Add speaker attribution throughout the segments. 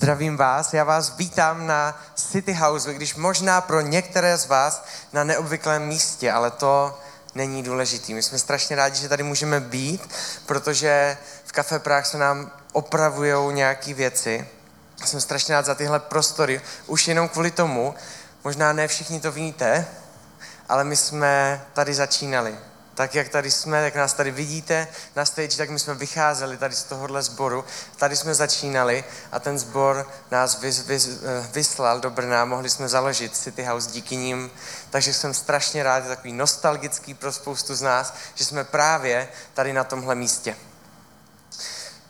Speaker 1: Zdravím vás, já vás vítám na City House, když možná pro některé z vás na neobvyklém místě, ale to není důležitý. My jsme strašně rádi, že tady můžeme být, protože v Café Prague se nám opravují nějaké věci. Jsem strašně rád za tyhle prostory, už jenom kvůli tomu, možná ne všichni to víte, ale my jsme tady začínali tak jak tady jsme, jak nás tady vidíte na stage, tak my jsme vycházeli tady z tohohle sboru, tady jsme začínali a ten sbor nás vys, vys, eh, vyslal do Brna, mohli jsme založit City House díky ním, takže jsem strašně rád, je takový nostalgický pro spoustu z nás, že jsme právě tady na tomhle místě.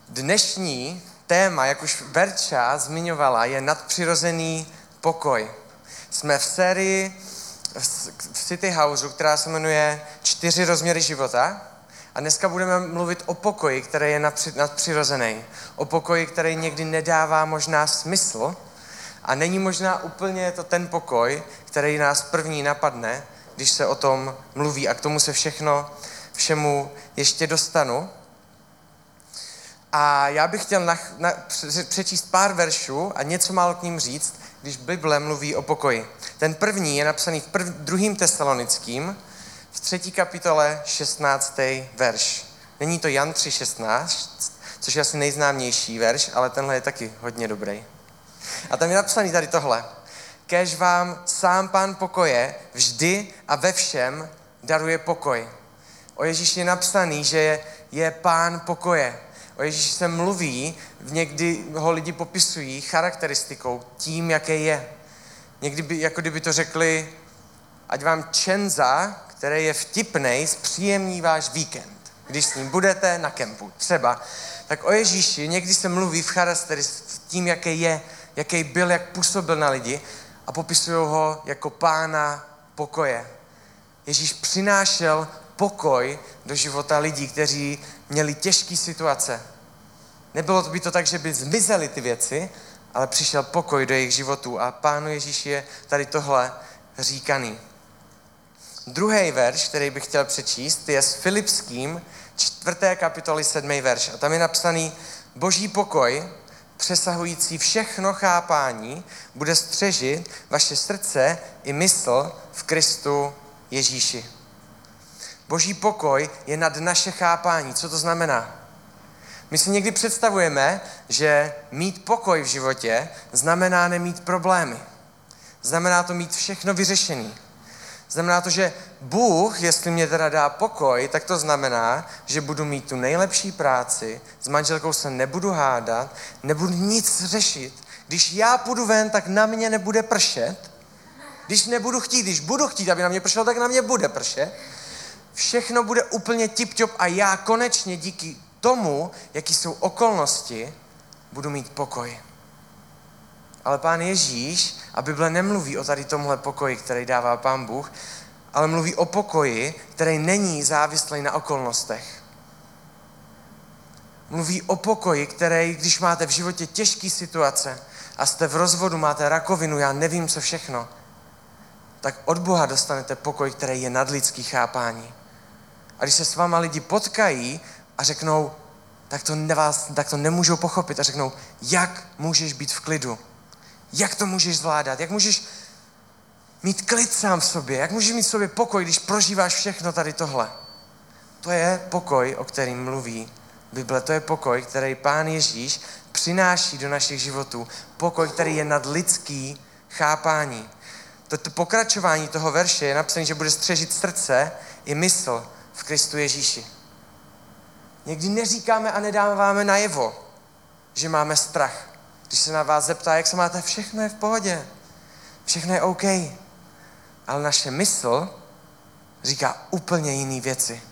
Speaker 1: Dnešní téma, jak už Verča zmiňovala, je nadpřirozený pokoj. Jsme v sérii v City Houseu, která se jmenuje Čtyři rozměry života. A dneska budeme mluvit o pokoji, který je nadpřirozený. O pokoji, který někdy nedává možná smysl. A není možná úplně to ten pokoj, který nás první napadne, když se o tom mluví. A k tomu se všechno, všemu ještě dostanu. A já bych chtěl na, na, přečíst pár veršů a něco málo k ním říct, když Bible mluví o pokoji. Ten první je napsaný v prv, druhým tesalonickým, v třetí kapitole 16. verš. Není to Jan 3.16, což je asi nejznámější verš, ale tenhle je taky hodně dobrý. A tam je napsaný tady tohle. Kež vám sám pán pokoje vždy a ve všem daruje pokoj. O Ježíši je napsaný, že je, je pán pokoje. O Ježíši se mluví, někdy ho lidi popisují charakteristikou, tím, jaký je. Někdy by, jako kdyby to řekli, ať vám Čenza, který je vtipnej, zpříjemní váš víkend. Když s ním budete na kempu, třeba. Tak o Ježíši někdy se mluví v charakteristice tím, jaký je, jaký byl, jak působil na lidi a popisují ho jako pána pokoje. Ježíš přinášel pokoj do života lidí, kteří měli těžké situace. Nebylo by to tak, že by zmizely ty věci, ale přišel pokoj do jejich životů a Pánu Ježíši je tady tohle říkaný. Druhý verš, který bych chtěl přečíst, je s Filipským, čtvrté kapitoly, sedmý verš. A tam je napsaný, boží pokoj, přesahující všechno chápání, bude střežit vaše srdce i mysl v Kristu Ježíši. Boží pokoj je nad naše chápání. Co to znamená? My si někdy představujeme, že mít pokoj v životě znamená nemít problémy. Znamená to mít všechno vyřešený. Znamená to, že Bůh, jestli mě teda dá pokoj, tak to znamená, že budu mít tu nejlepší práci, s manželkou se nebudu hádat, nebudu nic řešit. Když já půjdu ven, tak na mě nebude pršet. Když nebudu chtít, když budu chtít, aby na mě pršelo, tak na mě bude pršet. Všechno bude úplně tip a já konečně díky tomu, jaký jsou okolnosti, budu mít pokoj. Ale pán Ježíš, a Bible nemluví o tady tomhle pokoji, který dává pán Bůh, ale mluví o pokoji, který není závislý na okolnostech. Mluví o pokoji, který, když máte v životě těžké situace a jste v rozvodu, máte rakovinu, já nevím co všechno, tak od Boha dostanete pokoj, který je nadlidský chápání. A když se s váma lidi potkají a řeknou, tak to, nevás, tak to nemůžou pochopit a řeknou, jak můžeš být v klidu? Jak to můžeš zvládat? Jak můžeš mít klid sám v sobě? Jak můžeš mít v sobě pokoj, když prožíváš všechno tady tohle? To je pokoj, o kterým mluví Bible. To je pokoj, který Pán Ježíš přináší do našich životů. Pokoj, který je nad lidský chápání. To pokračování toho verše je napsané, že bude střežit srdce i mysl v Kristu Ježíši. Někdy neříkáme a nedáváme najevo, že máme strach. Když se na vás zeptá, jak se máte, všechno je v pohodě. Všechno je OK. Ale naše mysl říká úplně jiné věci.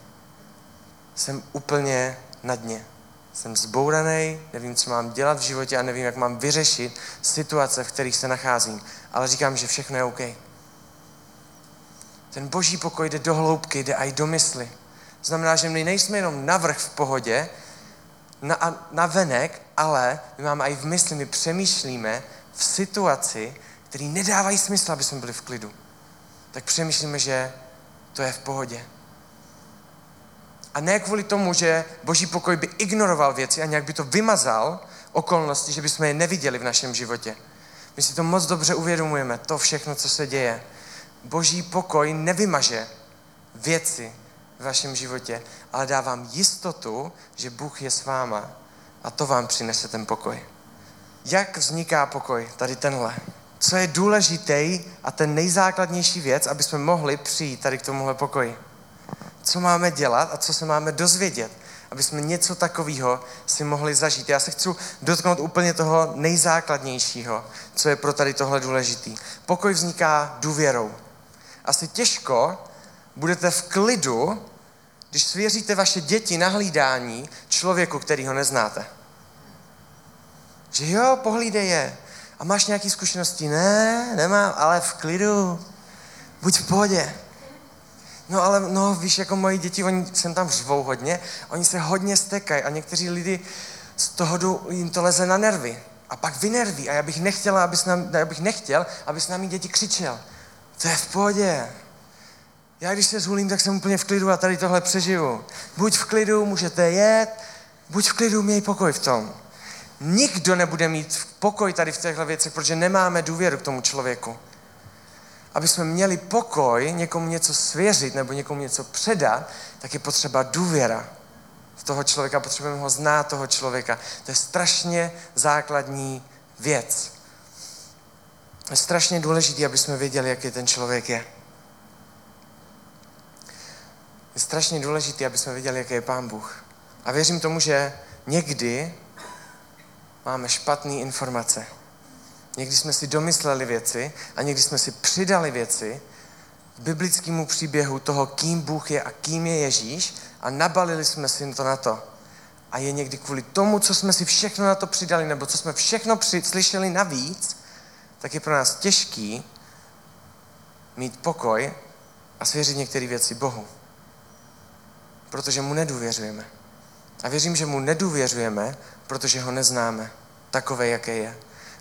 Speaker 1: Jsem úplně na dně. Jsem zbouraný, nevím, co mám dělat v životě a nevím, jak mám vyřešit situace, v kterých se nacházím. Ale říkám, že všechno je OK. Ten boží pokoj jde do hloubky, jde i do mysli. Znamená, že my nejsme jenom navrh v pohodě, na, na venek, ale my máme i v mysli, my přemýšlíme v situaci, který nedávají smysl, aby jsme byli v klidu. Tak přemýšlíme, že to je v pohodě. A ne kvůli tomu, že boží pokoj by ignoroval věci a nějak by to vymazal, okolnosti, že bychom je neviděli v našem životě. My si to moc dobře uvědomujeme, to všechno, co se děje. Boží pokoj nevymaže věci v vašem životě, ale dá vám jistotu, že Bůh je s váma a to vám přinese ten pokoj. Jak vzniká pokoj? Tady tenhle. Co je důležitý a ten nejzákladnější věc, aby jsme mohli přijít tady k tomuhle pokoji. Co máme dělat a co se máme dozvědět, aby jsme něco takového si mohli zažít. Já se chci dotknout úplně toho nejzákladnějšího, co je pro tady tohle důležitý. Pokoj vzniká důvěrou. Asi těžko budete v klidu, když svěříte vaše děti na hlídání člověku, který ho neznáte. Že jo, pohlídej je. A máš nějaké zkušenosti? Ne, nemám, ale v klidu. Buď v pohodě. No ale, no víš, jako moji děti, oni sem tam řvou hodně, oni se hodně stekají a někteří lidi z toho jim to leze na nervy. A pak vynerví. A já bych nechtěla, aby nám, já bych nechtěl, aby s námi děti křičel. To je v pohodě. Já když se zhulím, tak jsem úplně v klidu a tady tohle přežiju. Buď v klidu, můžete jet, buď v klidu, měj pokoj v tom. Nikdo nebude mít pokoj tady v těchto věcech, protože nemáme důvěru k tomu člověku. Aby jsme měli pokoj, někomu něco svěřit nebo někomu něco předat, tak je potřeba důvěra v toho člověka, potřebujeme ho znát, toho člověka. To je strašně základní věc. Je strašně důležité, aby jsme věděli, jaký ten člověk je. Je strašně důležité, aby jsme věděli, jaký je Pán Bůh. A věřím tomu, že někdy máme špatné informace. Někdy jsme si domysleli věci a někdy jsme si přidali věci k biblickému příběhu toho, kým Bůh je a kým je Ježíš a nabalili jsme si to na to. A je někdy kvůli tomu, co jsme si všechno na to přidali, nebo co jsme všechno při- slyšeli navíc, tak je pro nás těžký mít pokoj a svěřit některé věci Bohu. Protože mu nedůvěřujeme. A věřím, že mu nedůvěřujeme, protože ho neznáme takové, jaké je.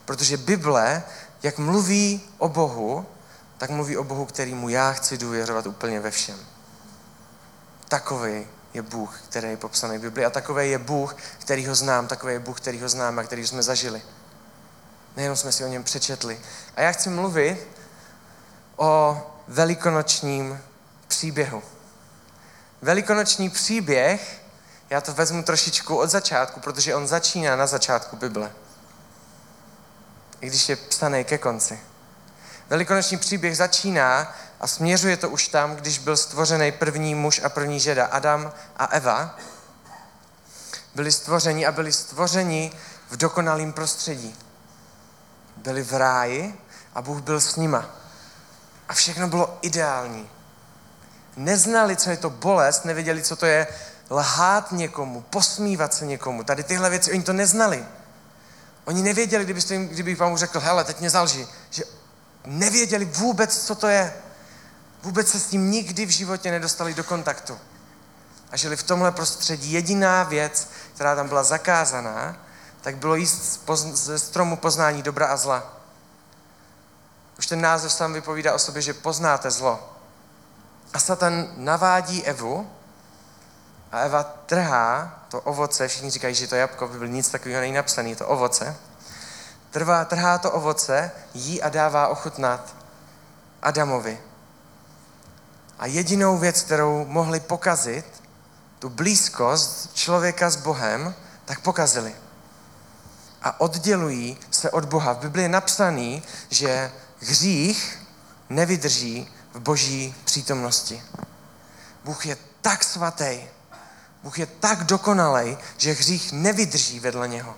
Speaker 1: Protože Bible, jak mluví o Bohu, tak mluví o Bohu, kterýmu já chci důvěřovat úplně ve všem. Takový je Bůh, který je popsaný v Bibli a takový je Bůh, který ho znám, takový je Bůh, který ho znám a který jsme zažili. Nejenom jsme si o něm přečetli. A já chci mluvit o velikonočním příběhu. Velikonoční příběh já to vezmu trošičku od začátku, protože on začíná na začátku Bible. I když je psaný ke konci. Velikonoční příběh začíná a směřuje to už tam, když byl stvořený první muž a první žena, Adam a Eva. Byli stvořeni a byli stvořeni v dokonalém prostředí. Byli v ráji a Bůh byl s nima. A všechno bylo ideální. Neznali, co je to bolest, nevěděli, co to je lhát někomu, posmívat se někomu. Tady tyhle věci, oni to neznali. Oni nevěděli, kdybyste jim, kdyby vám řekl, hele, teď mě zalži, že nevěděli vůbec, co to je. Vůbec se s tím nikdy v životě nedostali do kontaktu. A žili v tomhle prostředí. Jediná věc, která tam byla zakázaná, tak bylo jíst ze stromu poznání dobra a zla. Už ten název sám vypovídá o sobě, že poznáte zlo. A Satan navádí Evu, a Eva trhá to ovoce, všichni říkají, že to jabko by byl nic takového není napsané, to ovoce. Trvá, trhá to ovoce, jí a dává ochutnat Adamovi. A jedinou věc, kterou mohli pokazit, tu blízkost člověka s Bohem, tak pokazili. A oddělují se od Boha. V Biblii je napsaný, že hřích nevydrží v boží přítomnosti. Bůh je tak svatý, Bůh je tak dokonalý, že hřích nevydrží vedle něho.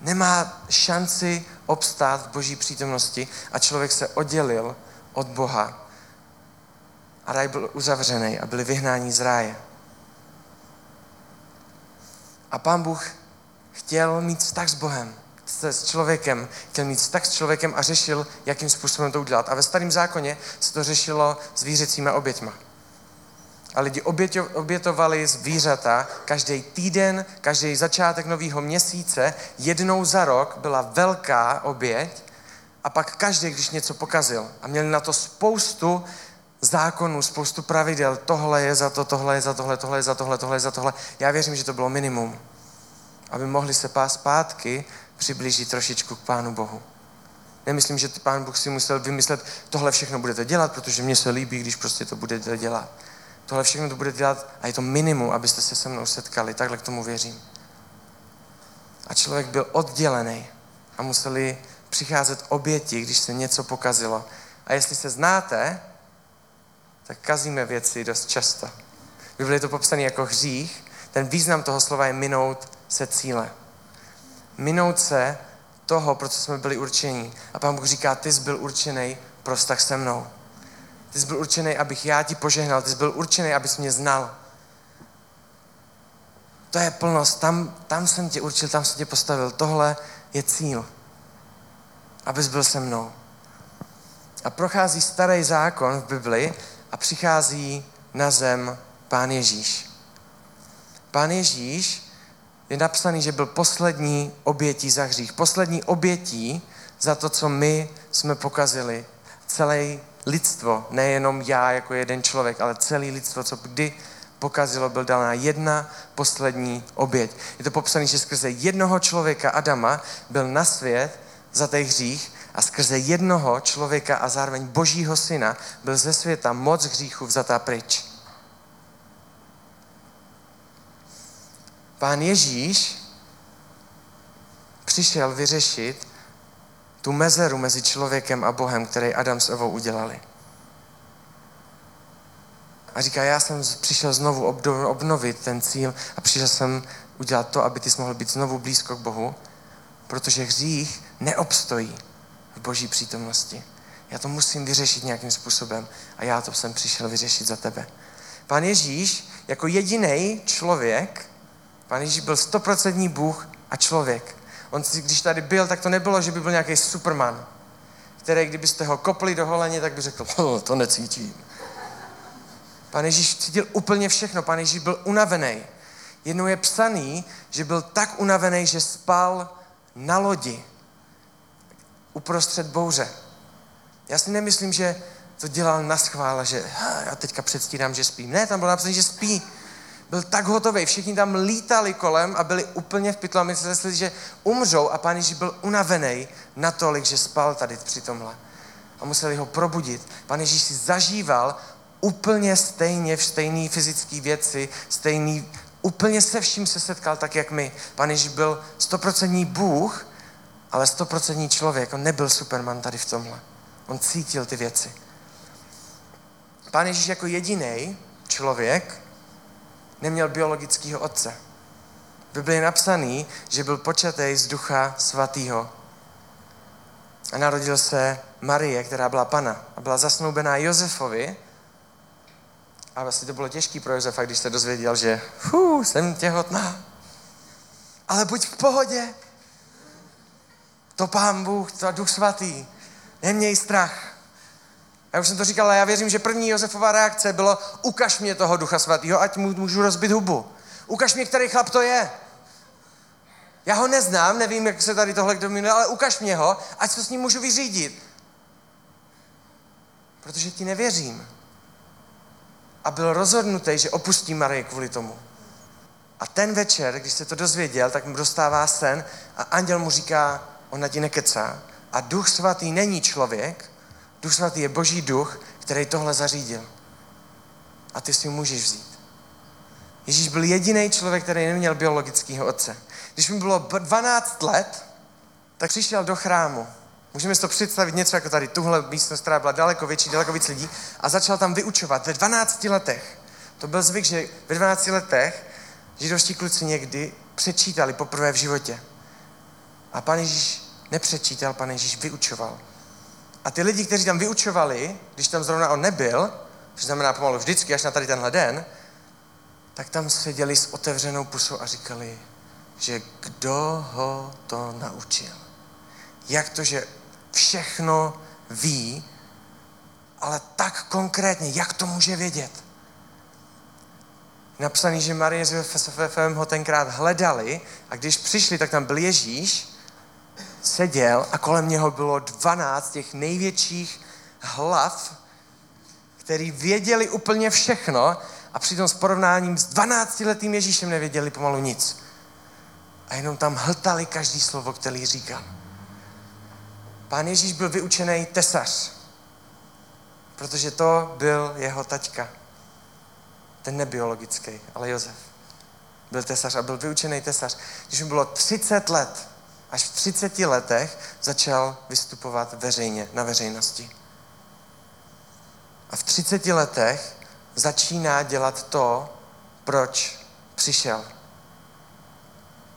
Speaker 1: Nemá šanci obstát v boží přítomnosti a člověk se oddělil od Boha. A raj byl uzavřený a byli vyhnáni z ráje. A pán Bůh chtěl mít vztah s Bohem, se s člověkem, chtěl mít vztah s člověkem a řešil, jakým způsobem to udělat. A ve starém zákoně se to řešilo zvířecíma oběťma a lidi obětovali zvířata každý týden, každý začátek nového měsíce, jednou za rok byla velká oběť a pak každý, když něco pokazil a měli na to spoustu zákonů, spoustu pravidel, tohle je za to, tohle je za tohle, tohle je za tohle, tohle je za tohle. Já věřím, že to bylo minimum. Aby mohli se pás zpátky přiblížit trošičku k Pánu Bohu. Nemyslím, že Pán Bůh si musel vymyslet, tohle všechno budete dělat, protože mně se líbí, když prostě to budete dělat. Tohle všechno to budete dělat a je to minimum, abyste se se mnou setkali. Takhle k tomu věřím. A člověk byl oddělený a museli přicházet oběti, když se něco pokazilo. A jestli se znáte, tak kazíme věci dost často. V Biblii je to popsané jako hřích. Ten význam toho slova je minout se cíle. Minout se toho, pro co jsme byli určení. A pán Bůh říká, ty jsi byl určený pro vztah se mnou. Ty jsi byl určený, abych já ti požehnal. Ty jsi byl určený, abys mě znal. To je plnost. Tam, tam jsem tě určil, tam jsem tě postavil. Tohle je cíl. Abys byl se mnou. A prochází starý zákon v Bibli a přichází na zem Pán Ježíš. Pán Ježíš je napsaný, že byl poslední obětí za hřích. Poslední obětí za to, co my jsme pokazili. Celé lidstvo, nejenom já jako jeden člověk, ale celé lidstvo, co kdy pokazilo, byl dána jedna poslední oběť. Je to popsané, že skrze jednoho člověka Adama byl na svět za ten hřích a skrze jednoho člověka a zároveň božího syna byl ze světa moc hříchu vzatá pryč. Pán Ježíš přišel vyřešit tu mezeru mezi člověkem a Bohem, který Adam s Evou udělali. A říká, já jsem přišel znovu obnovit ten cíl a přišel jsem udělat to, aby ty jsi mohl být znovu blízko k Bohu, protože hřích neobstojí v boží přítomnosti. Já to musím vyřešit nějakým způsobem a já to jsem přišel vyřešit za tebe. Pán Ježíš jako jediný člověk, pán Ježíš byl stoprocentní Bůh a člověk. On, když tady byl, tak to nebylo, že by byl nějaký superman, který, kdybyste ho kopli do holeně, tak by řekl, oh, to necítím. Pán Ježíš cítil úplně všechno. Pán Ježíš byl unavený. Jednou je psaný, že byl tak unavený, že spal na lodi uprostřed bouře. Já si nemyslím, že to dělal na schvále, že já teďka předstírám, že spím. Ne, tam bylo napsané, že spí. Byl tak hotový, všichni tam lítali kolem a byli úplně v pytlu a mysleli, že umřou a pán Ježíš byl unavený natolik, že spal tady při tomhle. A museli ho probudit. Pán Ježíš si zažíval úplně stejně v stejné fyzické věci, stejný, úplně se vším se setkal tak, jak my. Pán Ježíš byl stoprocentní Bůh, ale stoprocentní člověk. On nebyl Superman tady v tomhle. On cítil ty věci. Pán Ježíš jako jediný člověk neměl biologického otce. V Biblii je napsaný, že byl počatý z ducha svatého. A narodil se Marie, která byla pana a byla zasnoubená Josefovi. A vlastně to bylo těžké pro Josefa, když se dozvěděl, že fů, jsem těhotná. Ale buď v pohodě, to Pán Bůh, to Duch Svatý. Neměj strach. Já už jsem to říkal, ale já věřím, že první Josefová reakce bylo ukaž mě toho Ducha Svatého, ať mu můžu rozbit hubu. Ukaž mě, který chlap to je. Já ho neznám, nevím, jak se tady tohle kdo minul, ale ukaž mě ho, ať se s ním můžu vyřídit. Protože ti nevěřím. A byl rozhodnutý, že opustí Marii kvůli tomu. A ten večer, když se to dozvěděl, tak mu dostává sen a anděl mu říká, ona ti nekecá. A duch svatý není člověk, duch svatý je boží duch, který tohle zařídil. A ty si ho můžeš vzít. Ježíš byl jediný člověk, který neměl biologického otce. Když mu bylo 12 let, tak přišel do chrámu. Můžeme si to představit něco jako tady, tuhle místnost, která byla daleko větší, daleko víc lidí, a začal tam vyučovat ve 12 letech. To byl zvyk, že ve 12 letech židovští kluci někdy přečítali poprvé v životě. A pan Ježíš nepřečítal, pan Ježíš vyučoval. A ty lidi, kteří tam vyučovali, když tam zrovna on nebyl, což znamená pomalu vždycky, až na tady tenhle den, tak tam seděli s otevřenou pusou a říkali, že kdo ho to naučil. Jak to, že všechno ví, ale tak konkrétně, jak to může vědět? Napsaný, že Marie s Josefem ho tenkrát hledali a když přišli, tak tam byl Ježíš seděl a kolem něho bylo 12 těch největších hlav, který věděli úplně všechno a přitom s porovnáním s 12-letým Ježíšem nevěděli pomalu nic. a jenom tam hltali každý slovo, který říkal. Pán Ježíš byl vyučený tesař, protože to byl jeho taťka. Ten nebiologický, ale Josef. Byl tesař a byl vyučený tesař. Když mu bylo 30 let, až v 30 letech začal vystupovat veřejně, na veřejnosti. A v 30 letech začíná dělat to, proč přišel.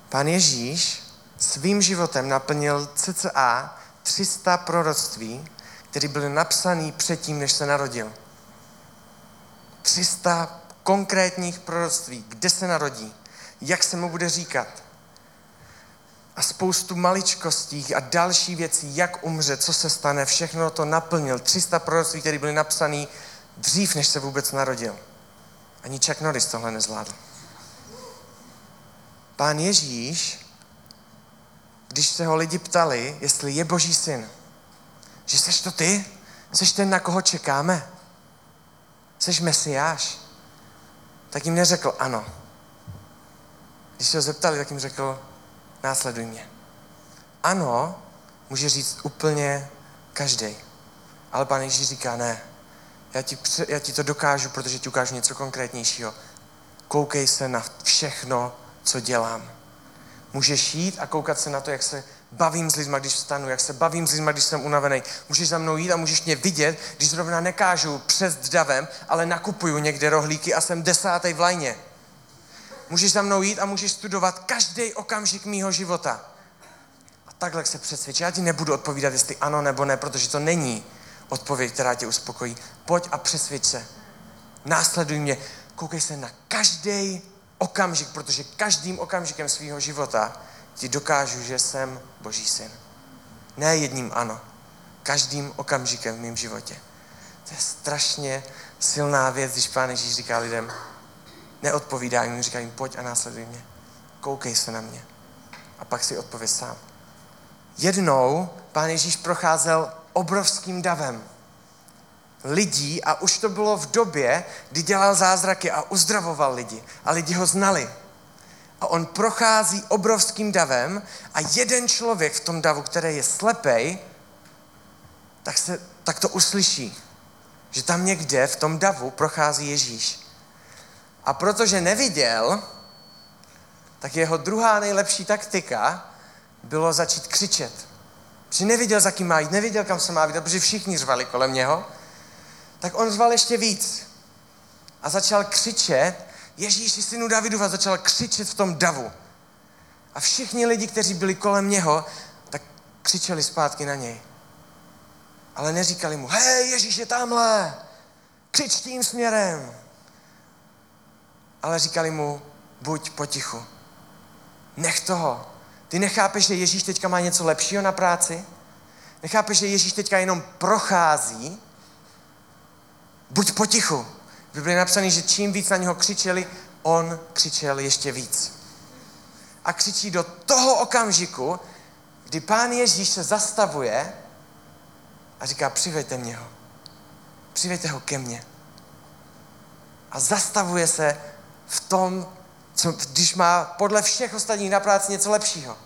Speaker 1: Pán Ježíš svým životem naplnil cca 300 proroctví, které byly napsané předtím, než se narodil. 300 konkrétních proroctví, kde se narodí, jak se mu bude říkat. A spoustu maličkostí a další věcí, jak umře, co se stane, všechno to naplnil. 300 proroctví, které byly napsané dřív, než se vůbec narodil. Ani Chuck Norris tohle nezvládl. Pán Ježíš, když se ho lidi ptali, jestli je boží syn, že seš to ty? Seš ten, na koho čekáme? Seš mesiáš? Tak jim neřekl ano. Když se ho zeptali, tak jim řekl, následuj mě. Ano, může říct úplně každý. Ale pán Ježíš říká, ne, já ti, já ti to dokážu, protože ti ukážu něco konkrétnějšího. Koukej se na všechno, co dělám. Můžeš jít a koukat se na to, jak se bavím s lidmi, když vstanu, jak se bavím s lidmi, když jsem unavený. Můžeš za mnou jít a můžeš mě vidět, když zrovna nekážu přes davem, ale nakupuju někde rohlíky a jsem desátý v lajně. Můžeš za mnou jít a můžeš studovat každý okamžik mýho života. A takhle se přesvědčí. Já ti nebudu odpovídat, jestli ano nebo ne, protože to není odpověď, která tě uspokojí. Pojď a přesvědč se. Následuj mě. Koukej se na každý okamžik, protože každým okamžikem svého života ti dokážu, že jsem Boží syn. Ne jedním ano. Každým okamžikem v mém životě. To je strašně silná věc, když Pán Ježíš říká lidem, neodpovídá jim, říká jim, pojď a následuj mě. Koukej se na mě. A pak si odpověď sám. Jednou Pán Ježíš procházel obrovským davem lidí a už to bylo v době, kdy dělal zázraky a uzdravoval lidi. A lidi ho znali. A on prochází obrovským davem a jeden člověk v tom davu, který je slepej, tak, se, tak to uslyší. Že tam někde v tom davu prochází Ježíš. A protože neviděl, tak jeho druhá nejlepší taktika bylo začít křičet. Protože neviděl, za kým má jít, neviděl, kam se má vydat, protože všichni řvali kolem něho tak on zval ještě víc. A začal křičet, Ježíši synu Davidu, a začal křičet v tom davu. A všichni lidi, kteří byli kolem něho, tak křičeli zpátky na něj. Ale neříkali mu, hej, Ježíš je tamhle, křič tím směrem. Ale říkali mu, buď potichu. Nech toho. Ty nechápeš, že Ježíš teďka má něco lepšího na práci? Nechápeš, že Ježíš teďka jenom prochází buď potichu. V Biblii je napsané, že čím víc na něho křičeli, on křičel ještě víc. A křičí do toho okamžiku, kdy pán Ježíš se zastavuje a říká, přiveďte mě ho. Přiveďte ho ke mně. A zastavuje se v tom, co, když má podle všech ostatních na práci něco lepšího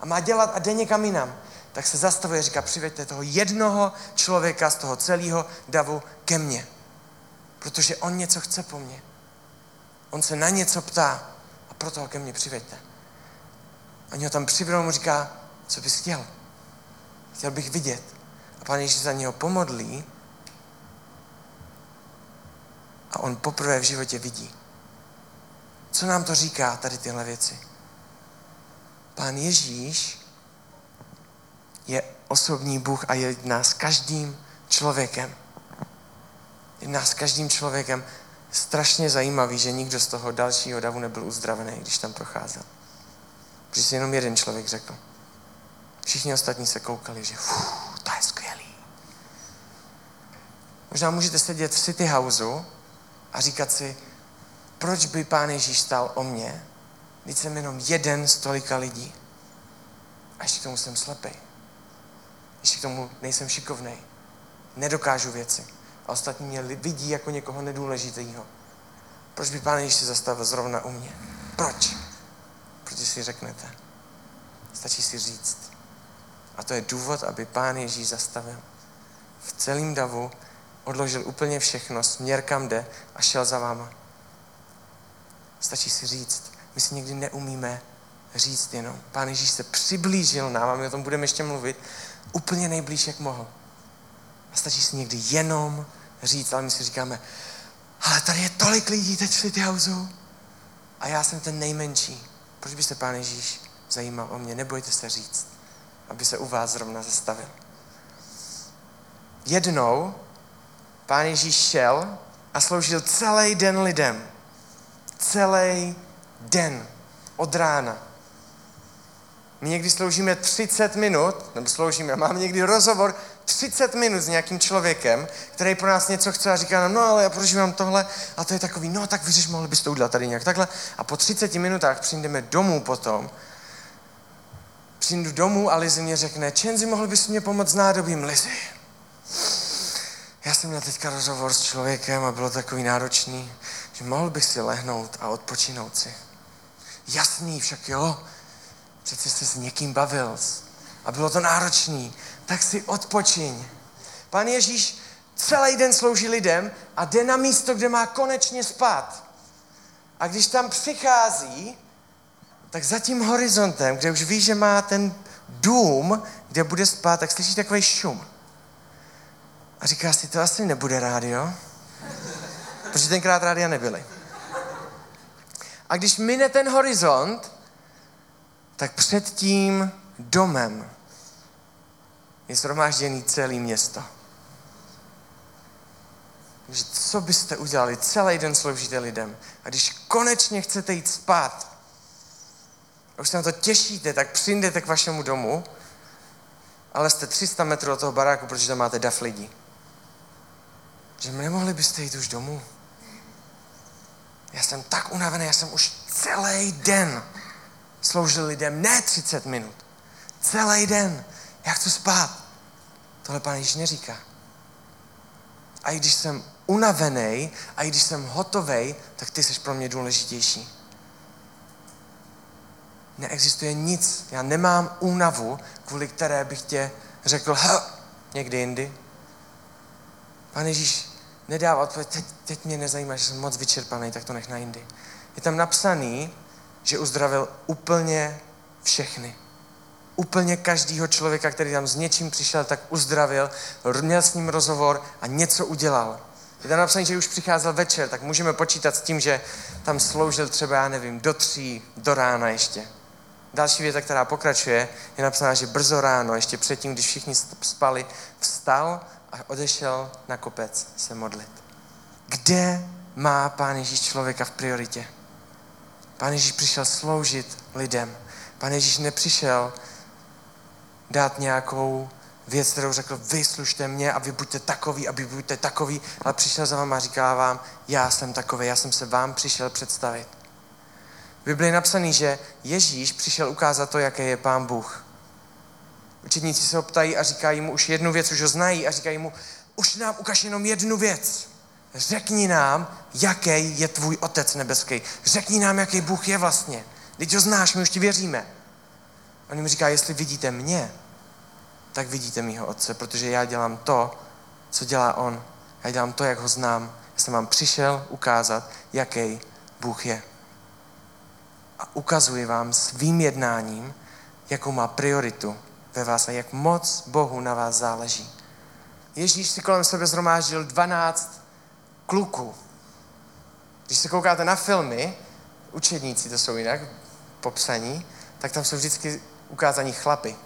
Speaker 1: a má dělat a jde někam jinam, tak se zastavuje a říká, přiveďte toho jednoho člověka z toho celého davu ke mně. Protože on něco chce po mně. On se na něco ptá a proto ho ke mně přiveďte. Oni ho tam přivedou mu říká, co bys chtěl? Chtěl bych vidět. A pán Ježíš za něho pomodlí a on poprvé v životě vidí. Co nám to říká tady tyhle věci? Pán Ježíš je osobní Bůh a jedná s každým člověkem jedná s každým člověkem. Strašně zajímavý, že nikdo z toho dalšího davu nebyl uzdravený, když tam procházel. Protože si jenom jeden člověk řekl. Všichni ostatní se koukali, že fů, to je skvělý. Možná můžete sedět v City Houseu a říkat si, proč by Pán Ježíš stál o mě, když jsem jenom jeden z tolika lidí. A ještě k tomu jsem slepý. Ještě k tomu nejsem šikovný. Nedokážu věci a ostatní mě vidí jako někoho nedůležitého. Proč by Pán Ježíš se zastavil zrovna u mě? Proč? Protože si řeknete, Stačí si říct. A to je důvod, aby Pán Ježíš zastavil. V celém davu odložil úplně všechno, směr kam jde a šel za váma. Stačí si říct. My si někdy neumíme říct jenom. Pán Ježíš se přiblížil nám, a my o tom budeme ještě mluvit, úplně nejblíž, jak mohl. A stačí si někdy jenom říct, ale my si říkáme, ale tady je tolik lidí teď v Houseu a já jsem ten nejmenší. Proč by se Pán Ježíš zajímal o mě? Nebojte se říct, aby se u vás zrovna zastavil. Jednou Pán Ježíš šel a sloužil celý den lidem. Celý den. Od rána. My někdy sloužíme 30 minut, nebo sloužíme, mám někdy rozhovor 30 minut s nějakým člověkem, který pro nás něco chce a říká nám, no ale já prožívám tohle a to je takový, no tak vyřeš, mohli bys to udělat tady nějak takhle. A po 30 minutách přijdeme domů potom, přijdu domů a Lizy mě řekne, Čenzi, mohl bys mě pomoct s nádobím, Lizy. Já jsem měl teďka rozhovor s člověkem a bylo takový náročný, že mohl bych si lehnout a odpočinout si. Jasný, však jo, přece jsi s někým bavil a bylo to náročný, tak si odpočiň. Pan Ježíš celý den slouží lidem a jde na místo, kde má konečně spát. A když tam přichází, tak za tím horizontem, kde už ví, že má ten dům, kde bude spát, tak slyší takový šum. A říká si, to asi nebude rádio, protože tenkrát rádia nebyly. A když mine ten horizont, tak před tím domem je shromážděný celé město. Takže co byste udělali? Celý den sloužíte lidem. A když konečně chcete jít spát, a už se na to těšíte, tak přijdete k vašemu domu, ale jste 300 metrů od toho baráku, protože tam máte dav lidí. Že nemohli byste jít už domů? Já jsem tak unavený, já jsem už celý den sloužil lidem, ne 30 minut. Celý den. Já chci spát. Tohle pán Ježíš neříká. A i když jsem unavený, a i když jsem hotový, tak ty jsi pro mě důležitější. Neexistuje nic. Já nemám únavu, kvůli které bych tě řekl, někdy jindy. Pán Ježíš nedává odpověď, teď, teď mě nezajímá, že jsem moc vyčerpaný, tak to nech na jindy. Je tam napsaný, že uzdravil úplně všechny. Úplně každýho člověka, který tam s něčím přišel, tak uzdravil, měl s ním rozhovor a něco udělal. Je tam napsané, že už přicházel večer, tak můžeme počítat s tím, že tam sloužil třeba, já nevím, do tří, do rána ještě. Další věta, která pokračuje, je napsaná, že brzo ráno, ještě předtím, když všichni spali, vstal a odešel na kopec se modlit. Kde má Pán Ježíš člověka v prioritě? Pán Ježíš přišel sloužit lidem. Pán Ježíš nepřišel dát nějakou věc, kterou řekl, vy služte mě a vy buďte takový a vy buďte takový, ale přišel za váma a říká vám, já jsem takový, já jsem se vám přišel představit. V Biblii je napsaný, že Ježíš přišel ukázat to, jaký je Pán Bůh. Učedníci se ho ptají a říkají mu už jednu věc, už ho znají a říkají mu, už nám ukaž jenom jednu věc. Řekni nám, jaký je tvůj Otec nebeský. Řekni nám, jaký Bůh je vlastně. Teď ho znáš, my už ti věříme. A on jim říká, jestli vidíte mě, tak vidíte mýho Otce, protože já dělám to, co dělá On. Já dělám to, jak ho znám. Já jsem vám přišel ukázat, jaký Bůh je. A ukazuji vám svým jednáním, jakou má prioritu ve vás a jak moc Bohu na vás záleží. Ježíš si kolem sebe zhromáždil 12 kluků. Když se koukáte na filmy, učedníci to jsou jinak popsaní, tak tam jsou vždycky ukázaní chlapy.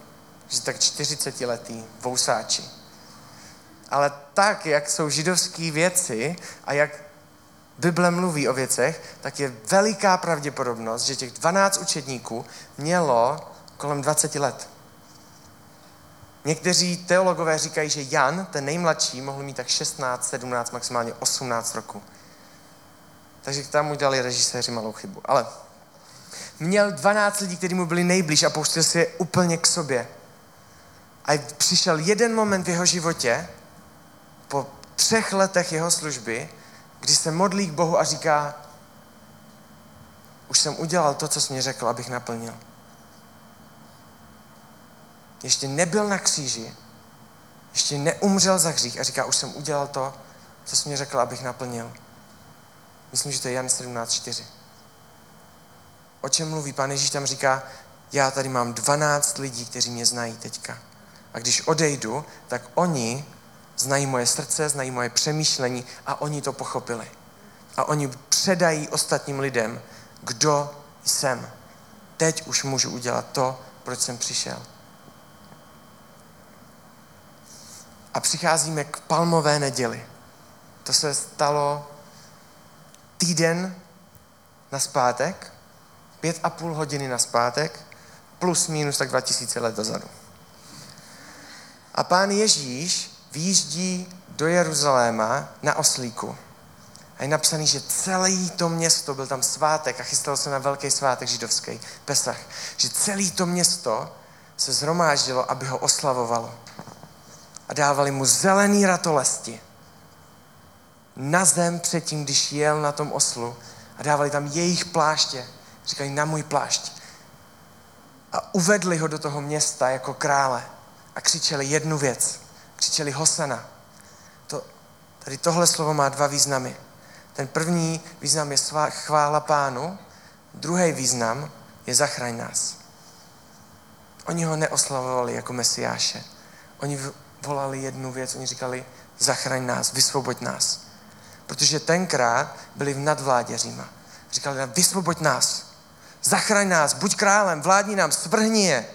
Speaker 1: Že tak 40 letý vousáči. Ale tak, jak jsou židovské věci a jak Bible mluví o věcech, tak je veliká pravděpodobnost, že těch 12 učedníků mělo kolem 20 let. Někteří teologové říkají, že Jan, ten nejmladší, mohl mít tak 16, 17, maximálně 18 roku. Takže tam udělali režiséři malou chybu. Ale měl 12 lidí, kteří mu byli nejblíž a pouštěl si je úplně k sobě. A přišel jeden moment v jeho životě, po třech letech jeho služby, kdy se modlí k Bohu a říká, už jsem udělal to, co jsi mi řekl, abych naplnil. Ještě nebyl na kříži, ještě neumřel za hřích a říká, už jsem udělal to, co jsi mě řekl, abych naplnil. Myslím, že to je Jan 17.4. O čem mluví? Pán Ježíš tam říká, já tady mám 12 lidí, kteří mě znají teďka. A když odejdu, tak oni znají moje srdce, znají moje přemýšlení a oni to pochopili. A oni předají ostatním lidem, kdo jsem. Teď už můžu udělat to, proč jsem přišel. A přicházíme k palmové neděli. To se stalo týden na zpátek, pět a půl hodiny na zpátek, plus minus tak 2000 let dozadu. A pán Ježíš výjíždí do Jeruzaléma na oslíku. A je napsaný, že celé to město, byl tam svátek a chystalo se na velký svátek židovský, Pesach, že celé to město se zhromáždilo, aby ho oslavovalo. A dávali mu zelený ratolesti na zem předtím, když jel na tom oslu a dávali tam jejich pláště. Říkají na můj plášť. A uvedli ho do toho města jako krále a křičeli jednu věc. Křičeli Hosana. To, tady tohle slovo má dva významy. Ten první význam je chvála pánu, druhý význam je zachraň nás. Oni ho neoslavovali jako mesiáše. Oni volali jednu věc, oni říkali zachraň nás, vysvoboď nás. Protože tenkrát byli v nadvládě Říma. Říkali nám, vysvoboď nás, zachraň nás, buď králem, vládni nám, svrhni je.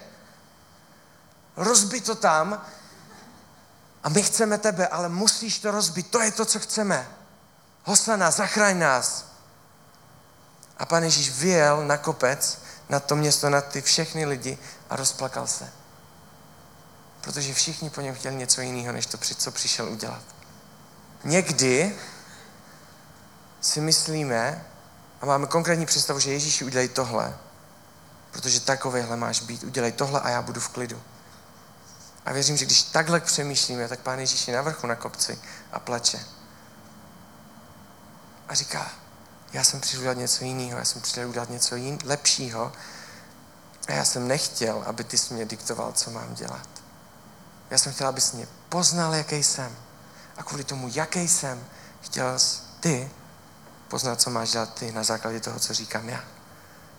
Speaker 1: Rozbi to tam a my chceme tebe, ale musíš to rozbit, to je to, co chceme. Hosana, zachraň nás. A pan Ježíš vyjel na kopec, na to město, na ty všechny lidi a rozplakal se. Protože všichni po něm chtěli něco jiného, než to, co přišel udělat. Někdy si myslíme a máme konkrétní představu, že Ježíši udělej tohle, protože takovýhle máš být. Udělej tohle a já budu v klidu. A věřím, že když takhle přemýšlíme, tak Pán Ježíš je na vrchu na kopci a plače. A říká, já jsem přišel udělat něco jiného, já jsem přišel udělat něco jin, lepšího a já jsem nechtěl, aby ty jsi mě diktoval, co mám dělat. Já jsem chtěl, abys mě poznal, jaký jsem. A kvůli tomu, jaký jsem, chtěl jsi ty poznat, co máš dělat ty na základě toho, co říkám já.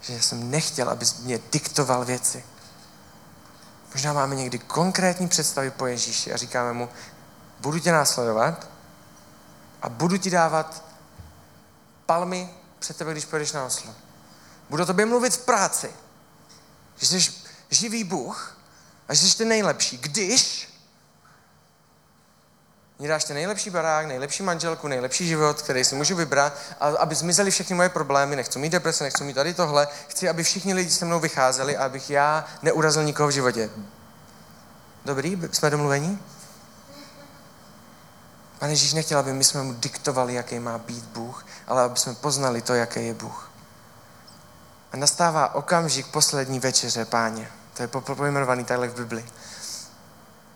Speaker 1: Že jsem nechtěl, abys mě diktoval věci. Možná máme někdy konkrétní představy po Ježíši a říkáme mu, budu tě následovat a budu ti dávat palmy před tebe, když pojedeš na oslo. Budu o tobě mluvit v práci, že jsi živý Bůh a že jsi ten nejlepší, když mě dáš ten nejlepší barák, nejlepší manželku, nejlepší život, který si můžu vybrat, a aby zmizely všechny moje problémy, nechci mít deprese, nechci mít tady tohle, chci, aby všichni lidi se mnou vycházeli a abych já neurazil nikoho v životě. Dobrý, jsme domluvení? Pane Ježíš nechtěl, aby my jsme mu diktovali, jaký má být Bůh, ale aby jsme poznali to, jaký je Bůh. A nastává okamžik poslední večeře, páně. To je pojmenovaný takhle v Bibli.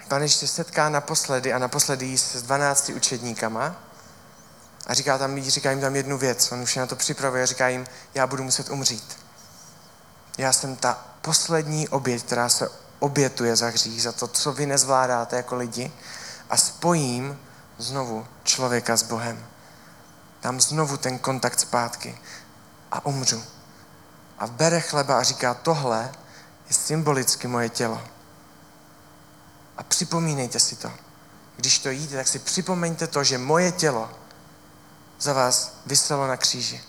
Speaker 1: Pán Ježíš se setká naposledy a naposledy s 12 učedníkama a říká, tam, říká jim tam jednu věc. On už je na to připravuje a říká jim, já budu muset umřít. Já jsem ta poslední oběť, která se obětuje za hřích, za to, co vy nezvládáte jako lidi a spojím znovu člověka s Bohem. Dám znovu ten kontakt zpátky a umřu. A bere chleba a říká, tohle je symbolicky moje tělo. A připomínejte si to. Když to jíte, tak si připomeňte to, že moje tělo za vás vyselo na kříži.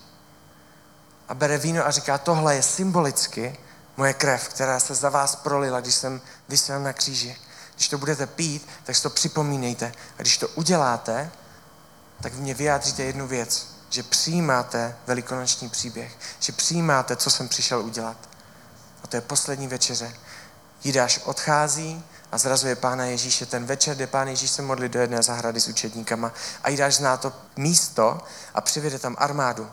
Speaker 1: A bere víno a říká, tohle je symbolicky moje krev, která se za vás prolila, když jsem vysel na kříži. Když to budete pít, tak si to připomínejte. A když to uděláte, tak v mě vyjádříte jednu věc, že přijímáte velikonoční příběh, že přijímáte, co jsem přišel udělat. A to je poslední večeře. Jidáš odchází a zrazuje Pána Ježíše ten večer, kde Pán Ježíš se modlí do jedné zahrady s učedníkama a Jidáš zná to místo a přivede tam armádu.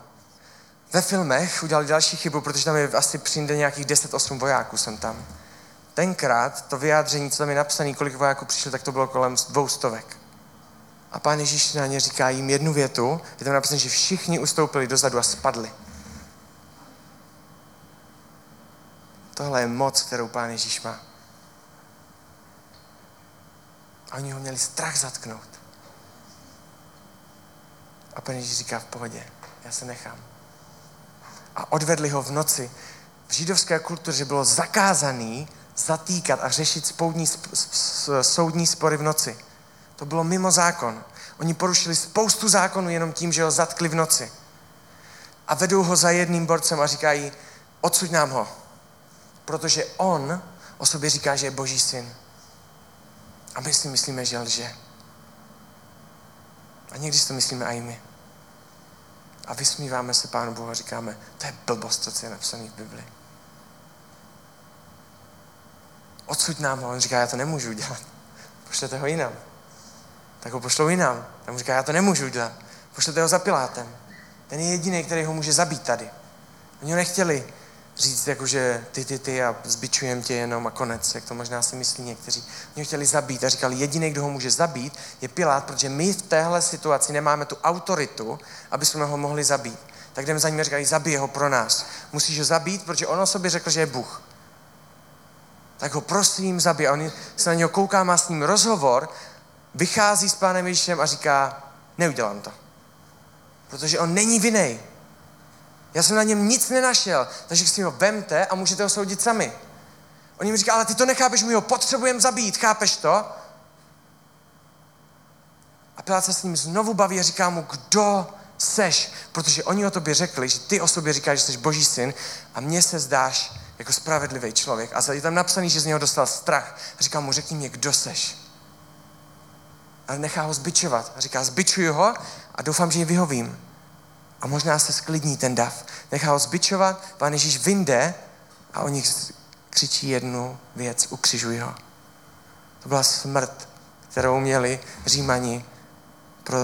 Speaker 1: Ve filmech udělali další chybu, protože tam je asi přijde nějakých 10-8 vojáků jsem tam. Tenkrát to vyjádření, co tam je napsané, kolik vojáků přišlo, tak to bylo kolem dvou stovek. A pán Ježíš na ně říká jim jednu větu, je tam napsané, že všichni ustoupili dozadu a spadli. Tohle je moc, kterou pán Ježíš má. A oni ho měli strach zatknout. A pan Ježíš říká v pohodě, já se nechám. A odvedli ho v noci. V židovské kultuře bylo zakázaný zatýkat a řešit spoudní, soudní spory v noci. To bylo mimo zákon. Oni porušili spoustu zákonů jenom tím, že ho zatkli v noci. A vedou ho za jedným borcem a říkají, odsuď nám ho. Protože on o sobě říká, že je boží syn. A my si myslíme, že lže. A někdy si to myslíme i my. A vysmíváme se Pánu Bohu a říkáme, to je blbost, to, co je napsané v Bibli. Odsud nám ho. On říká, já to nemůžu udělat. Pošlete ho jinam. Tak ho pošlou jinam. On říká, já to nemůžu udělat. Pošlete ho za Pilátem. Ten je jediný, který ho může zabít tady. Oni ho nechtěli říct, jako, že ty, ty, ty a zbičujem tě jenom a konec, jak to možná si myslí někteří. Ho chtěli zabít a říkali, jediný, kdo ho může zabít, je Pilát, protože my v téhle situaci nemáme tu autoritu, aby jsme ho mohli zabít. Tak jdeme za ním a říkají, zabij ho pro nás. Musíš ho zabít, protože on o sobě řekl, že je Bůh. Tak ho prosím zabij. A on se na něho kouká, má s ním rozhovor, vychází s pánem Ježíšem a říká, neudělám to. Protože on není vinej. Já jsem na něm nic nenašel, takže si ho vemte a můžete ho soudit sami. On jim říká, ale ty to nechápeš, my ho potřebujeme zabít, chápeš to? A Pilát se s ním znovu baví a říká mu, kdo seš? Protože oni o tobě řekli, že ty o sobě říkáš, že jsi boží syn a mně se zdáš jako spravedlivý člověk. A je tam napsaný, že z něho dostal strach. A říká mu, řekni mě, kdo seš? A nechá ho zbičovat. A říká, zbičuju ho a doufám, že ji vyhovím a možná se sklidní ten dav. Nechá ho zbičovat, pán Ježíš vynde a oni křičí jednu věc, ukřižuj ho. To byla smrt, kterou měli římani pro,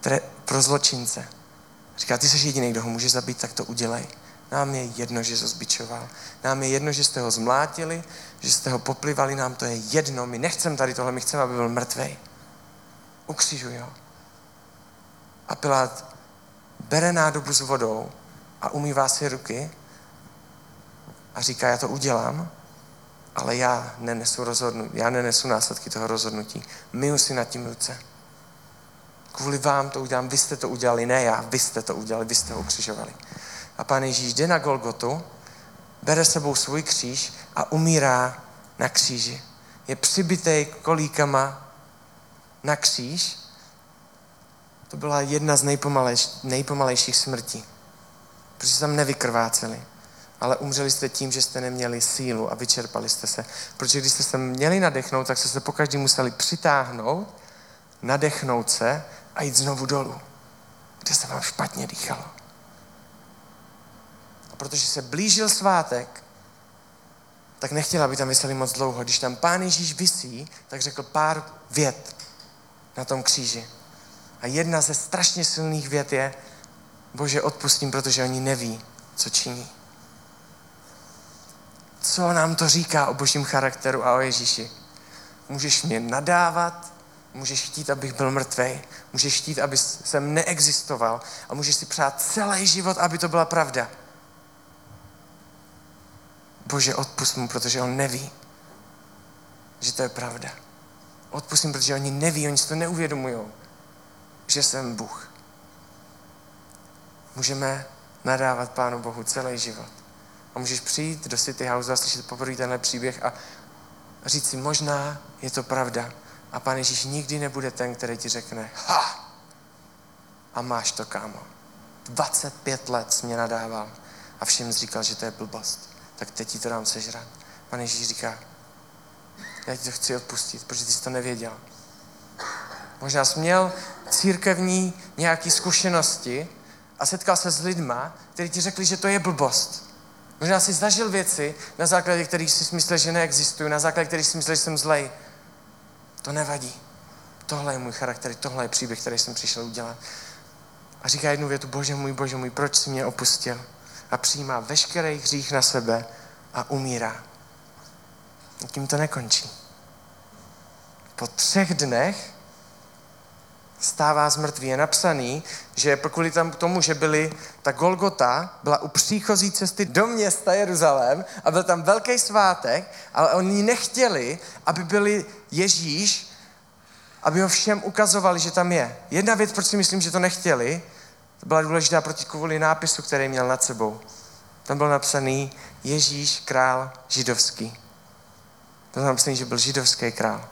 Speaker 1: tre, pro zločince. Říká, ty jsi jediný, kdo ho může zabít, tak to udělej. Nám je jedno, že se zbičoval. Nám je jedno, že jste ho zmlátili, že jste ho poplivali, nám to je jedno. My nechceme tady tohle, my chceme, aby byl mrtvej. Ukřižuj ho. A Pilát bere nádobu s vodou a umývá si ruky a říká, já to udělám, ale já nenesu, rozhodnu, já nenesu následky toho rozhodnutí. Myju si nad tím ruce. Kvůli vám to udělám, vy jste to udělali, ne já, vy jste to udělali, vy jste ho ukřižovali. A pán Ježíš jde na Golgotu, bere sebou svůj kříž a umírá na kříži. Je přibitej kolíkama na kříž to byla jedna z nejpomalejš, nejpomalejších smrtí. Protože tam nevykrváceli. Ale umřeli jste tím, že jste neměli sílu a vyčerpali jste se. Protože když jste se měli nadechnout, tak jste se pokaždý museli přitáhnout, nadechnout se a jít znovu dolů, kde se vám špatně dýchalo. A protože se blížil svátek, tak nechtěla, aby tam vyseli moc dlouho. Když tam pán Ježíš visí, tak řekl pár vět na tom kříži. A jedna ze strašně silných vět je, Bože, odpustím, protože oni neví, co činí. Co nám to říká o božím charakteru a o Ježíši? Můžeš mě nadávat, můžeš chtít, abych byl mrtvej, můžeš chtít, aby jsem neexistoval a můžeš si přát celý život, aby to byla pravda. Bože, odpust mu, protože on neví, že to je pravda. Odpustím, protože oni neví, oni si to neuvědomují že jsem Bůh. Můžeme nadávat Pánu Bohu celý život. A můžeš přijít do City House a slyšet poprvé tenhle příběh a říct si, možná je to pravda. A Pán Ježíš nikdy nebude ten, který ti řekne, ha! A máš to, kámo. 25 let jsi mě nadával a všem říkal, že to je blbost. Tak teď ti to dám sežrat. Pán Ježíš říká, já ti to chci odpustit, protože ty jsi to nevěděl. Možná jsi měl církevní nějaké zkušenosti a setkal se s lidma, kteří ti řekli, že to je blbost. Možná jsi zažil věci, na základě kterých si myslel, že neexistují, na základě kterých si myslel, že jsem zlej. To nevadí. Tohle je můj charakter, tohle je příběh, který jsem přišel udělat. A říká jednu větu, bože můj, bože můj, proč jsi mě opustil? A přijímá veškerý hřích na sebe a umírá. A tím to nekončí. Po třech dnech stává z mrtvý. Je napsaný, že kvůli tam k tomu, že byli, ta Golgota byla u příchozí cesty do města Jeruzalém a byl tam velký svátek, ale oni nechtěli, aby byli Ježíš aby ho všem ukazovali, že tam je. Jedna věc, proč si myslím, že to nechtěli, to byla důležitá proti kvůli nápisu, který měl nad sebou. Tam byl napsaný Ježíš král židovský. Bylo napsaný, že byl židovský král.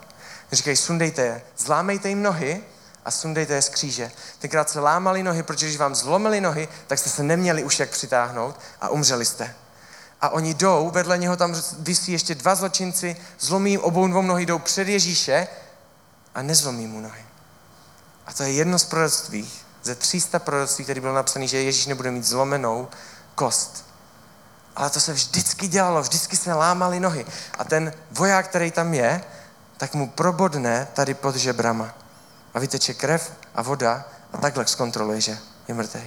Speaker 1: Říkají, sundejte je, zlámejte jim nohy a sundejte je z kříže. Tenkrát se lámali nohy, protože když vám zlomili nohy, tak jste se neměli už jak přitáhnout a umřeli jste. A oni jdou, vedle něho tam vysí ještě dva zločinci, zlomí obou dvou nohy, jdou před Ježíše a nezlomí mu nohy. A to je jedno z proroctví, ze 300 proroctví, který byl napsaný, že Ježíš nebude mít zlomenou kost. Ale to se vždycky dělalo, vždycky se lámali nohy. A ten voják, který tam je, tak mu probodne tady pod žebrama. A vyteče krev a voda a takhle zkontroluje, že je mrtvý.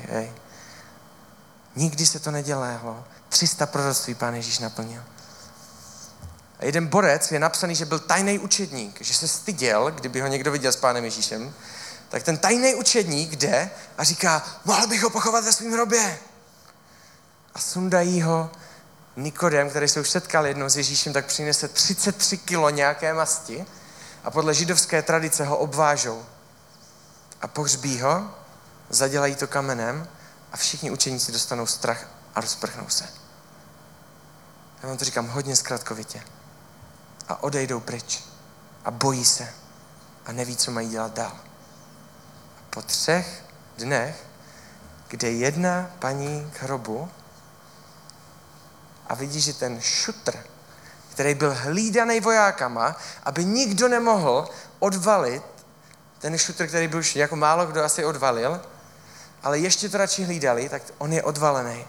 Speaker 1: Nikdy se to nedělalo. 300 proroctví pán Ježíš naplnil. A jeden borec je napsaný, že byl tajný učedník, že se styděl, kdyby ho někdo viděl s pánem Ježíšem, tak ten tajný učedník jde a říká, mohl bych ho pochovat ve svém hrobě. A sundají ho Nikodem, který se už setkal jednou s Ježíšem, tak přinese 33 kilo nějaké masti a podle židovské tradice ho obvážou. A pohřbí ho, zadělají to kamenem a všichni učeníci dostanou strach a rozprchnou se. Já vám to říkám hodně zkratkovitě. A odejdou pryč. A bojí se. A neví, co mají dělat dál. A po třech dnech, kde jedna paní k hrobu a vidí, že ten šutr, který byl hlídaný vojákama, aby nikdo nemohl odvalit ten šutr, který byl už jako málo kdo asi odvalil, ale ještě to radši hlídali, tak on je odvalený.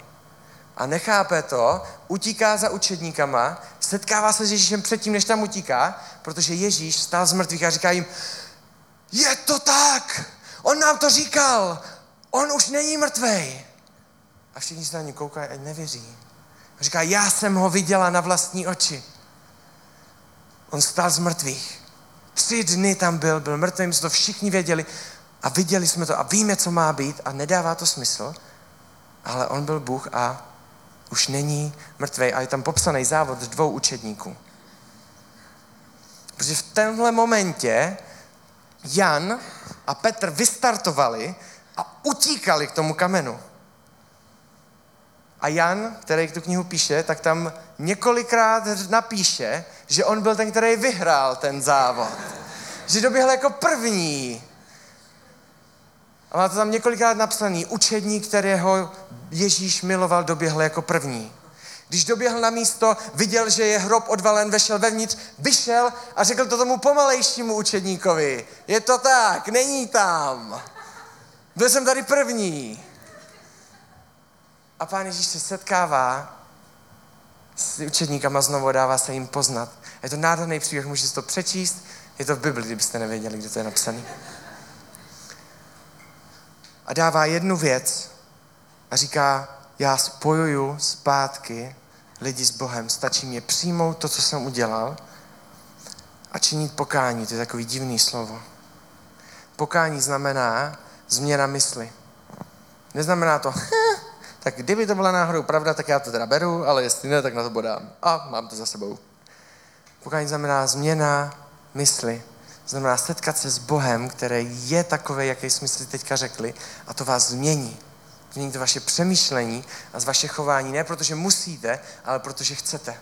Speaker 1: A nechápe to, utíká za učedníkama, setkává se s Ježíšem předtím, než tam utíká, protože Ježíš stál z mrtvých a říká jim, je to tak, on nám to říkal, on už není mrtvej. A všichni se na ní koukají a nevěří. A říká, já jsem ho viděla na vlastní oči. On stál z mrtvých. Tři dny tam byl, byl mrtvý, my jsme to všichni věděli a viděli jsme to a víme, co má být a nedává to smysl, ale on byl Bůh a už není mrtvý a je tam popsaný závod dvou učedníků. Protože v tenhle momentě Jan a Petr vystartovali a utíkali k tomu kamenu. A Jan, který tu knihu píše, tak tam několikrát napíše, že on byl ten, který vyhrál ten závod. Že doběhl jako první. A má to tam několikrát napsaný. Učedník, kterého Ježíš miloval, doběhl jako první. Když doběhl na místo, viděl, že je hrob odvalen, vešel vevnitř, vyšel a řekl to tomu pomalejšímu učedníkovi. Je to tak, není tam. Byl jsem tady první. A pán Ježíš se setkává s učedníkama znovu dává se jim poznat. Je to nádherný příběh, můžete to přečíst. Je to v Bibli, kdybyste nevěděli, kde to je napsané. A dává jednu věc a říká, já spojuju zpátky lidi s Bohem. Stačí mě přijmout to, co jsem udělal a činit pokání. To je takový divný slovo. Pokání znamená změna mysli. Neznamená to, tak kdyby to byla náhodou pravda, tak já to teda beru, ale jestli ne, tak na to bodám. A mám to za sebou. Pokání znamená změna mysli. Znamená setkat se s Bohem, který je takový, jaký jsme si teďka řekli, a to vás změní. Změní to vaše přemýšlení a z vaše chování, ne protože musíte, ale protože chcete.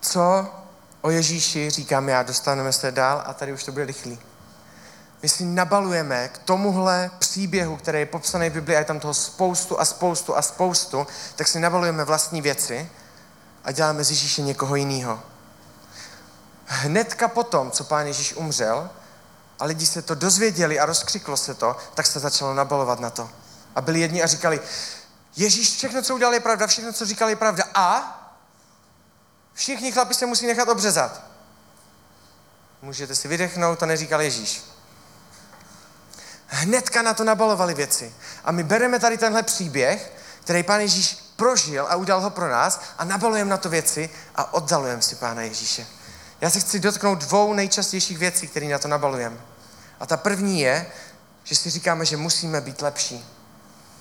Speaker 1: Co o Ježíši říkám já, dostaneme se dál a tady už to bude rychlý my si nabalujeme k tomuhle příběhu, který je popsaný v Biblii a je tam toho spoustu a spoustu a spoustu, tak si nabalujeme vlastní věci a děláme z Ježíše někoho jiného. Hnedka potom, co pán Ježíš umřel a lidi se to dozvěděli a rozkřiklo se to, tak se začalo nabalovat na to. A byli jedni a říkali, Ježíš všechno, co udělal, je pravda, všechno, co říkal, je pravda. A všichni chlapi se musí nechat obřezat. Můžete si vydechnout, to neříkal Ježíš hnedka na to nabalovali věci. A my bereme tady tenhle příběh, který pán Ježíš prožil a udělal ho pro nás a nabalujeme na to věci a oddalujeme si pána Ježíše. Já se chci dotknout dvou nejčastějších věcí, které na to nabalujeme. A ta první je, že si říkáme, že musíme být lepší.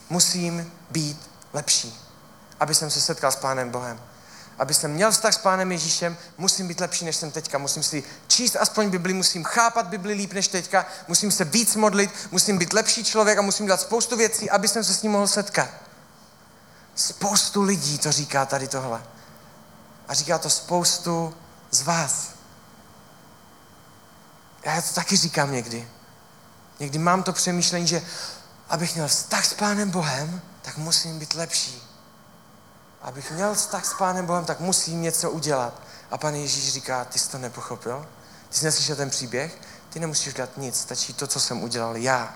Speaker 1: Musím být lepší, aby jsem se setkal s Pánem Bohem. Aby jsem měl vztah s Pánem Ježíšem, musím být lepší, než jsem teďka. Musím si číst aspoň Bibli, musím chápat Bibli líp než teďka, musím se víc modlit, musím být lepší člověk a musím dělat spoustu věcí, aby jsem se s ním mohl setkat. Spoustu lidí to říká tady tohle. A říká to spoustu z vás. Já to taky říkám někdy. Někdy mám to přemýšlení, že abych měl vztah s Pánem Bohem, tak musím být lepší. Abych měl vztah s Pánem Bohem, tak musím něco udělat. A Pán Ježíš říká, ty jsi to nepochopil? Ty jsi neslyšel ten příběh? Ty nemusíš dělat nic, stačí to, co jsem udělal já.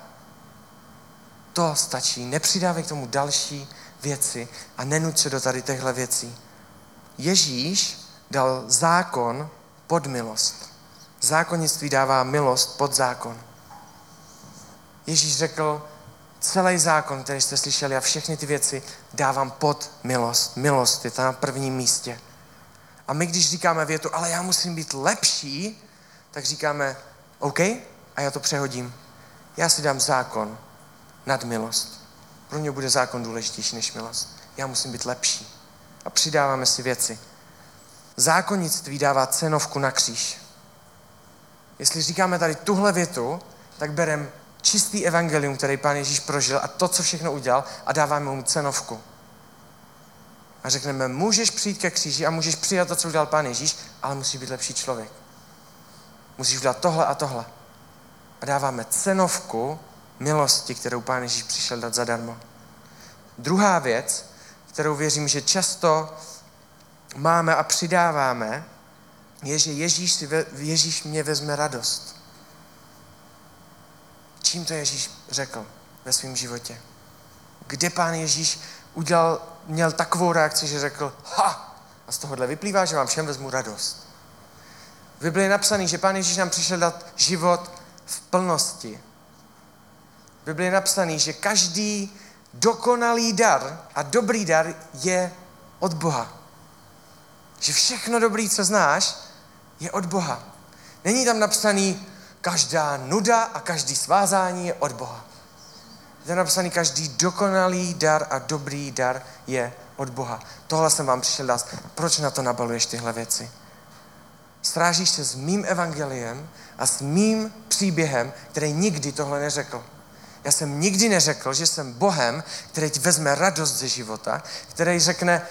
Speaker 1: To stačí. Nepřidávej k tomu další věci a nenuť se do tady těchto věcí. Ježíš dal zákon pod milost. Zákonnictví dává milost pod zákon. Ježíš řekl, celý zákon, který jste slyšeli a všechny ty věci dávám pod milost. Milost je tam na prvním místě. A my, když říkáme větu, ale já musím být lepší, tak říkáme, OK, a já to přehodím. Já si dám zákon nad milost. Pro mě bude zákon důležitější než milost. Já musím být lepší. A přidáváme si věci. Zákonnictví dává cenovku na kříž. Jestli říkáme tady tuhle větu, tak berem čistý evangelium, který pán Ježíš prožil a to, co všechno udělal a dáváme mu cenovku. A řekneme, můžeš přijít ke kříži a můžeš přijat to, co udělal pán Ježíš, ale musíš být lepší člověk. Musíš udělat tohle a tohle. A dáváme cenovku milosti, kterou pán Ježíš přišel dát zadarmo. Druhá věc, kterou věřím, že často máme a přidáváme, je, že Ježíš, si ve, Ježíš mě vezme radost. Čím to Ježíš řekl ve svém životě? Kde pán Ježíš udělal, měl takovou reakci, že řekl, ha, a z tohohle vyplývá, že vám všem vezmu radost. V Biblii je napsaný, že pán Ježíš nám přišel dát život v plnosti. V Biblii je napsaný, že každý dokonalý dar a dobrý dar je od Boha. Že všechno dobrý, co znáš, je od Boha. Není tam napsaný, každá nuda a každý svázání je od Boha. Je napsaný, každý dokonalý dar a dobrý dar je od Boha. Tohle jsem vám přišel dát. Proč na to nabaluješ tyhle věci? Strážíš se s mým evangeliem a s mým příběhem, který nikdy tohle neřekl. Já jsem nikdy neřekl, že jsem Bohem, který ti vezme radost ze života, který řekne,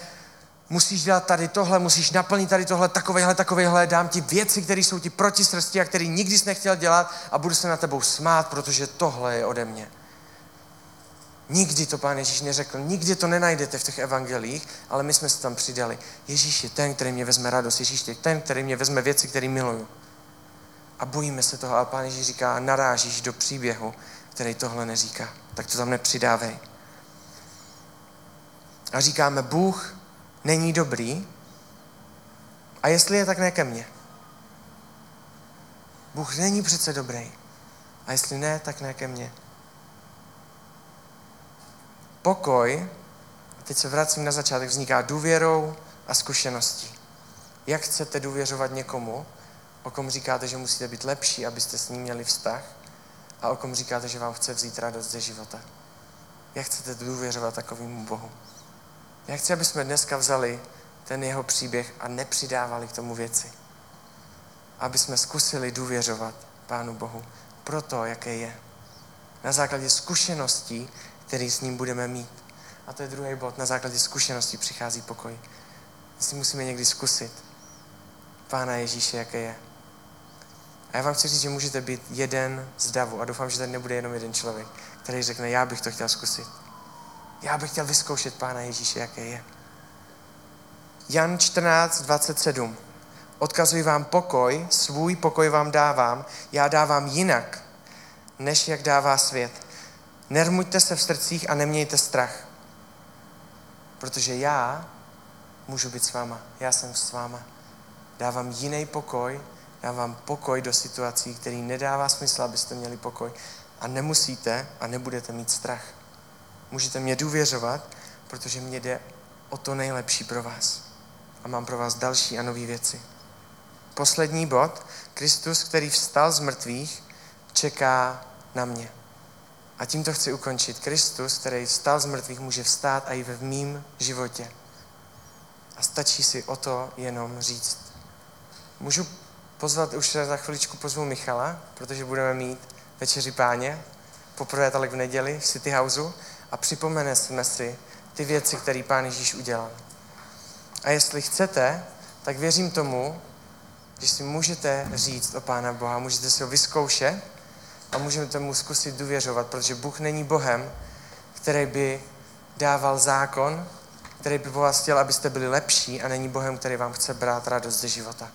Speaker 1: musíš dělat tady tohle, musíš naplnit tady tohle, takovejhle, takovejhle, dám ti věci, které jsou ti proti srsti a který nikdy jsi nechtěl dělat a budu se na tebou smát, protože tohle je ode mě. Nikdy to pán Ježíš neřekl, nikdy to nenajdete v těch evangelích, ale my jsme se tam přidali. Ježíš je ten, který mě vezme radost, Ježíš je ten, který mě vezme věci, které miluju. A bojíme se toho, a pán Ježíš říká, narážíš do příběhu, který tohle neříká. Tak to tam nepřidávej. A říkáme, Bůh není dobrý, a jestli je, tak ne ke mně. Bůh není přece dobrý. A jestli ne, tak ne ke mně. Pokoj, teď se vracím na začátek, vzniká důvěrou a zkušeností. Jak chcete důvěřovat někomu, o kom říkáte, že musíte být lepší, abyste s ním měli vztah, a o kom říkáte, že vám chce vzít radost ze života? Jak chcete důvěřovat takovému Bohu? Já chci, aby jsme dneska vzali ten jeho příběh a nepřidávali k tomu věci. Aby jsme zkusili důvěřovat Pánu Bohu pro to, jaké je. Na základě zkušeností, které s ním budeme mít. A to je druhý bod. Na základě zkušeností přichází pokoj. My si musíme někdy zkusit Pána Ježíše, jaké je. A já vám chci říct, že můžete být jeden z davu. A doufám, že tady nebude jenom jeden člověk, který řekne, já bych to chtěl zkusit. Já bych chtěl vyzkoušet Pána Ježíše, jaké je. Jan 14, 27. Odkazuji vám pokoj, svůj pokoj vám dávám, já dávám jinak, než jak dává svět. Nermuďte se v srdcích a nemějte strach. Protože já můžu být s váma. Já jsem s váma. Dávám jiný pokoj, dávám pokoj do situací, který nedává smysl, abyste měli pokoj. A nemusíte a nebudete mít strach. Můžete mě důvěřovat, protože mě jde o to nejlepší pro vás. A mám pro vás další a nové věci. Poslední bod. Kristus, který vstal z mrtvých, čeká na mě. A tím to chci ukončit. Kristus, který vstal z mrtvých, může vstát i ve mým životě. A stačí si o to jenom říct. Můžu pozvat, už za chviličku pozvu Michala, protože budeme mít večeři páně, poprvé tak v neděli v City Houseu a připomeneme si ty věci, které pán Ježíš udělal. A jestli chcete, tak věřím tomu, že si můžete říct o Pána Boha, můžete si ho vyzkoušet a můžete mu zkusit důvěřovat, protože Bůh není Bohem, který by dával zákon, který by po vás chtěl, abyste byli lepší a není Bohem, který vám chce brát radost ze života.